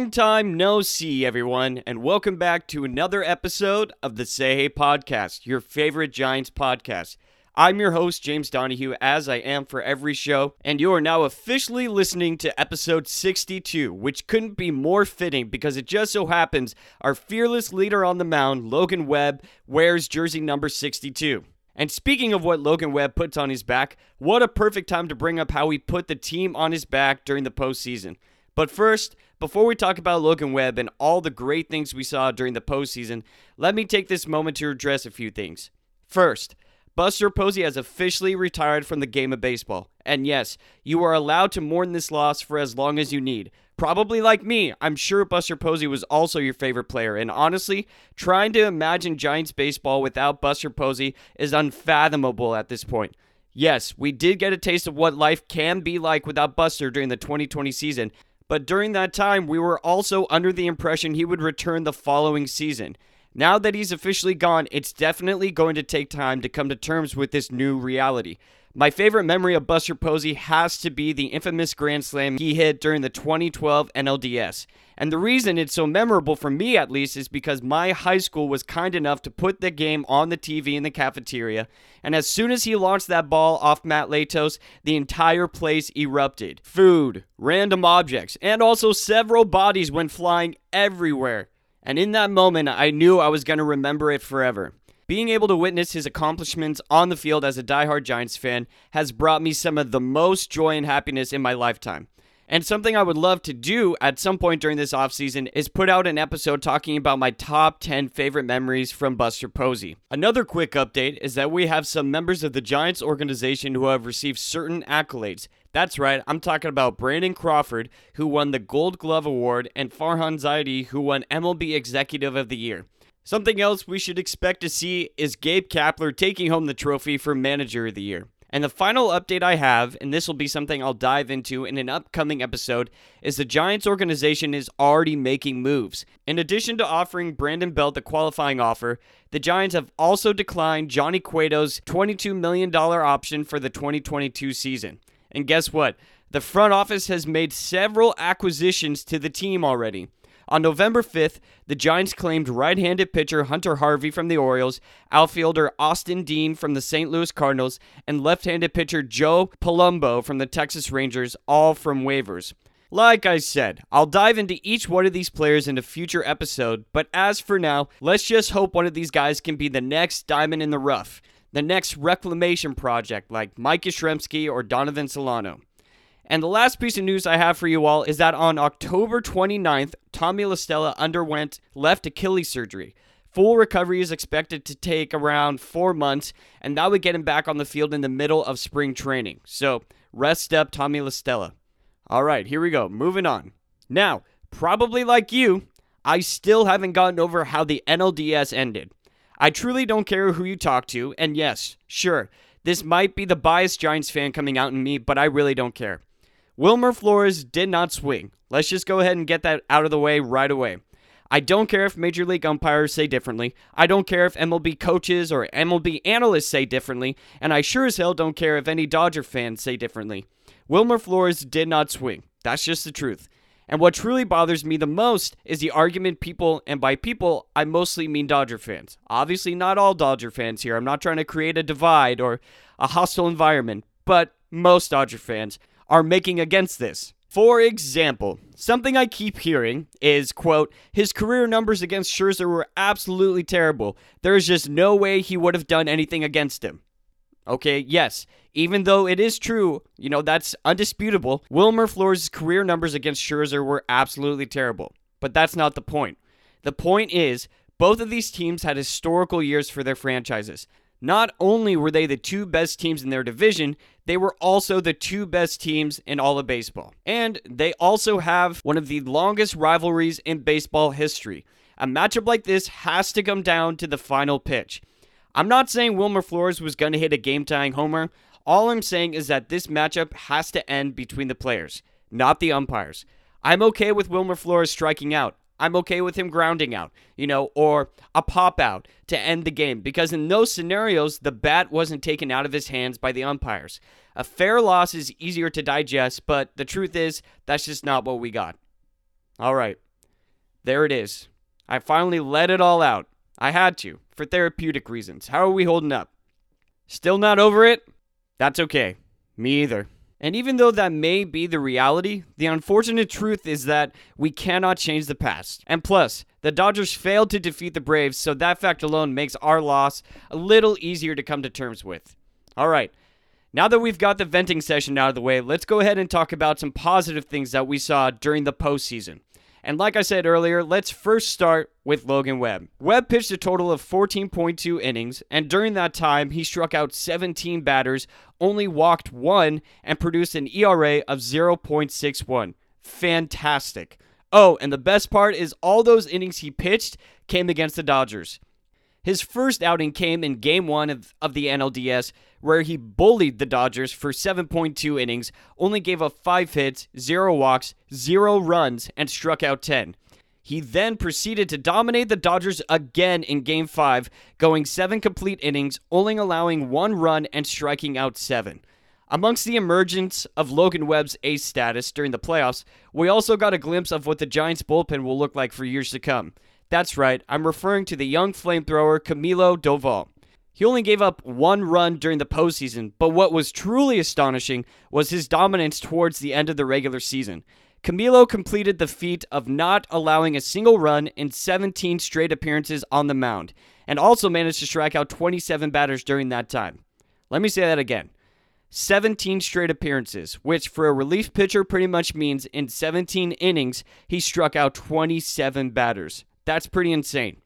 Long time no see, everyone, and welcome back to another episode of the Say Hey Podcast, your favorite Giants podcast. I'm your host, James Donahue, as I am for every show, and you are now officially listening to episode 62, which couldn't be more fitting because it just so happens our fearless leader on the mound, Logan Webb, wears jersey number 62. And speaking of what Logan Webb puts on his back, what a perfect time to bring up how he put the team on his back during the postseason. But first, before we talk about Logan Webb and all the great things we saw during the postseason, let me take this moment to address a few things. First, Buster Posey has officially retired from the game of baseball. And yes, you are allowed to mourn this loss for as long as you need. Probably like me, I'm sure Buster Posey was also your favorite player. And honestly, trying to imagine Giants baseball without Buster Posey is unfathomable at this point. Yes, we did get a taste of what life can be like without Buster during the 2020 season, but during that time, we were also under the impression he would return the following season. Now that he's officially gone, it's definitely going to take time to come to terms with this new reality. My favorite memory of Buster Posey has to be the infamous Grand Slam he hit during the 2012 NLDS. And the reason it's so memorable for me, at least, is because my high school was kind enough to put the game on the TV in the cafeteria. And as soon as he launched that ball off Matt Latos, the entire place erupted. Food, random objects, and also several bodies went flying everywhere. And in that moment, I knew I was going to remember it forever. Being able to witness his accomplishments on the field as a diehard Giants fan has brought me some of the most joy and happiness in my lifetime. And something I would love to do at some point during this offseason is put out an episode talking about my top 10 favorite memories from Buster Posey. Another quick update is that we have some members of the Giants organization who have received certain accolades. That's right, I'm talking about Brandon Crawford, who won the Gold Glove Award, and Farhan Zaidi, who won MLB Executive of the Year. Something else we should expect to see is Gabe Kapler taking home the trophy for Manager of the Year. And the final update I have, and this will be something I'll dive into in an upcoming episode, is the Giants organization is already making moves. In addition to offering Brandon Belt the qualifying offer, the Giants have also declined Johnny Cueto's $22 million option for the 2022 season. And guess what? The front office has made several acquisitions to the team already. On November 5th, the Giants claimed right handed pitcher Hunter Harvey from the Orioles, outfielder Austin Dean from the St. Louis Cardinals, and left handed pitcher Joe Palumbo from the Texas Rangers, all from waivers. Like I said, I'll dive into each one of these players in a future episode, but as for now, let's just hope one of these guys can be the next diamond in the rough, the next reclamation project like Mike Yastrzemski or Donovan Solano. And the last piece of news I have for you all is that on October 29th, Tommy La Stella underwent left Achilles surgery. Full recovery is expected to take around four months, and that would get him back on the field in the middle of spring training. So, rest up, Tommy La Stella. All right, here we go. Moving on. Now, probably like you, I still haven't gotten over how the NLDS ended. I truly don't care who you talk to, and yes, sure, this might be the biased Giants fan coming out in me, but I really don't care. Wilmer Flores did not swing. Let's just go ahead and get that out of the way right away. I don't care if Major League umpires say differently. I don't care if MLB coaches or MLB analysts say differently. And I sure as hell don't care if any Dodger fans say differently. Wilmer Flores did not swing. That's just the truth. And what truly bothers me the most is the argument people, and by people, I mostly mean Dodger fans. Obviously, not all Dodger fans here. I'm not trying to create a divide or a hostile environment, but most Dodger fans are making against this. For example, something I keep hearing is, quote, his career numbers against Scherzer were absolutely terrible. There is just no way he would have done anything against him. Okay, yes, even though it is true, you know, that's undisputable, Wilmer Flores' career numbers against Scherzer were absolutely terrible. But that's not the point. The point is, both of these teams had historical years for their franchises. Not only were they the two best teams in their division, they were also the two best teams in all of baseball. And they also have one of the longest rivalries in baseball history. A matchup like this has to come down to the final pitch. I'm not saying Wilmer Flores was going to hit a game tying homer. All I'm saying is that this matchup has to end between the players, not the umpires. I'm okay with Wilmer Flores striking out. I'm okay with him grounding out, you know, or a pop out to end the game because in those scenarios, the bat wasn't taken out of his hands by the umpires. A fair loss is easier to digest, but the truth is, that's just not what we got. All right, there it is. I finally let it all out. I had to, for therapeutic reasons. How are we holding up? Still not over it? That's okay. Me either. And even though that may be the reality, the unfortunate truth is that we cannot change the past. And plus, the Dodgers failed to defeat the Braves, so that fact alone makes our loss a little easier to come to terms with. All right. Now that we've got the venting session out of the way, let's go ahead and talk about some positive things that we saw during the postseason. And like I said earlier, let's first start with Logan Webb. Webb pitched a total of 14.2 innings, and during that time, he struck out 17 batters, only walked one, and produced an ERA of 0.61. Fantastic. Oh, and the best part is all those innings he pitched came against the Dodgers. His first outing came in game one of, of the NLDS, where he bullied the Dodgers for 7.2 innings, only gave up 5 hits, 0 walks, 0 runs, and struck out 10. He then proceeded to dominate the Dodgers again in Game 5, going 7 complete innings, only allowing 1 run and striking out 7. Amongst the emergence of Logan Webb's ace status during the playoffs, we also got a glimpse of what the Giants' bullpen will look like for years to come. That's right, I'm referring to the young flamethrower Camilo Doval. He only gave up one run during the postseason, but what was truly astonishing was his dominance towards the end of the regular season. Camilo completed the feat of not allowing a single run in 17 straight appearances on the mound, and also managed to strike out 27 batters during that time. Let me say that again 17 straight appearances, which for a relief pitcher pretty much means in 17 innings, he struck out 27 batters. That's pretty insane.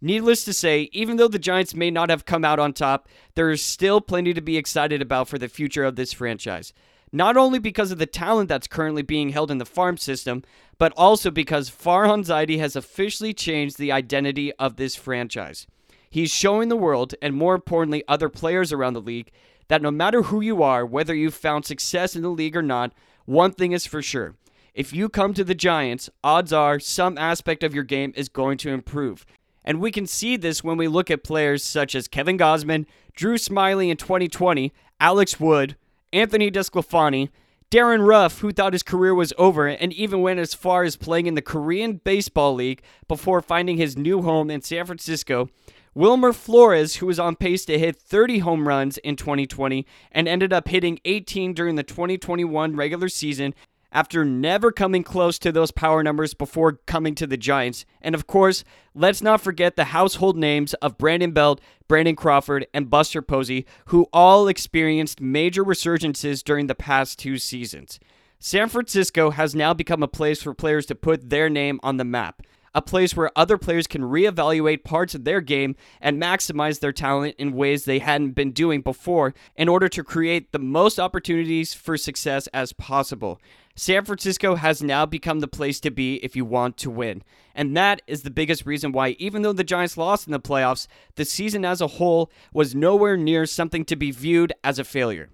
Needless to say, even though the Giants may not have come out on top, there is still plenty to be excited about for the future of this franchise. Not only because of the talent that's currently being held in the farm system, but also because Farhan Zaidi has officially changed the identity of this franchise. He's showing the world, and more importantly, other players around the league, that no matter who you are, whether you've found success in the league or not, one thing is for sure if you come to the Giants, odds are some aspect of your game is going to improve. And we can see this when we look at players such as Kevin Gausman, Drew Smyly in 2020, Alex Wood, Anthony DeSclafani, Darin Ruf, who thought his career was over and even went as far as playing in the Korean Baseball League before finding his new home in San Francisco, Wilmer Flores, who was on pace to hit 30 home runs in 2020 and ended up hitting 18 during the 2021 regular season after never coming close to those power numbers before coming to the Giants. And of course, let's not forget the household names of Brandon Belt, Brandon Crawford, and Buster Posey, who all experienced major resurgences during the past two seasons. San Francisco has now become a place for players to put their name on the map a place where other players can reevaluate parts of their game and maximize their talent in ways they hadn't been doing before in order to create the most opportunities for success as possible. San Francisco has now become the place to be if you want to win. And that is the biggest reason why, even though the Giants lost in the playoffs, the season as a whole was nowhere near something to be viewed as a failure.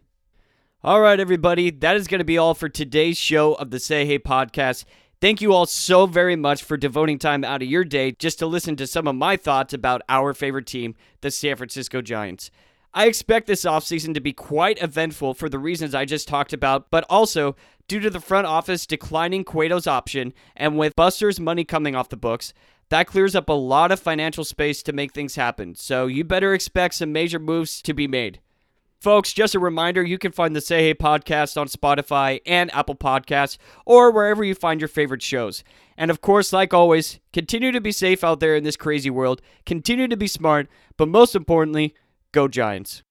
All right, everybody, that is going to be all for today's show of the Say Hey podcast. Thank you all so very much for devoting time out of your day just to listen to some of my thoughts about our favorite team, the San Francisco Giants. I expect this offseason to be quite eventful for the reasons I just talked about, but also due to the front office declining Cueto's option and with Buster's money coming off the books, that clears up a lot of financial space to make things happen. So you better expect some major moves to be made. Folks, just a reminder you can find the Say Hey podcast on Spotify and Apple Podcasts or wherever you find your favorite shows. And of course, like always, continue to be safe out there in this crazy world, continue to be smart, but most importantly, go Giants.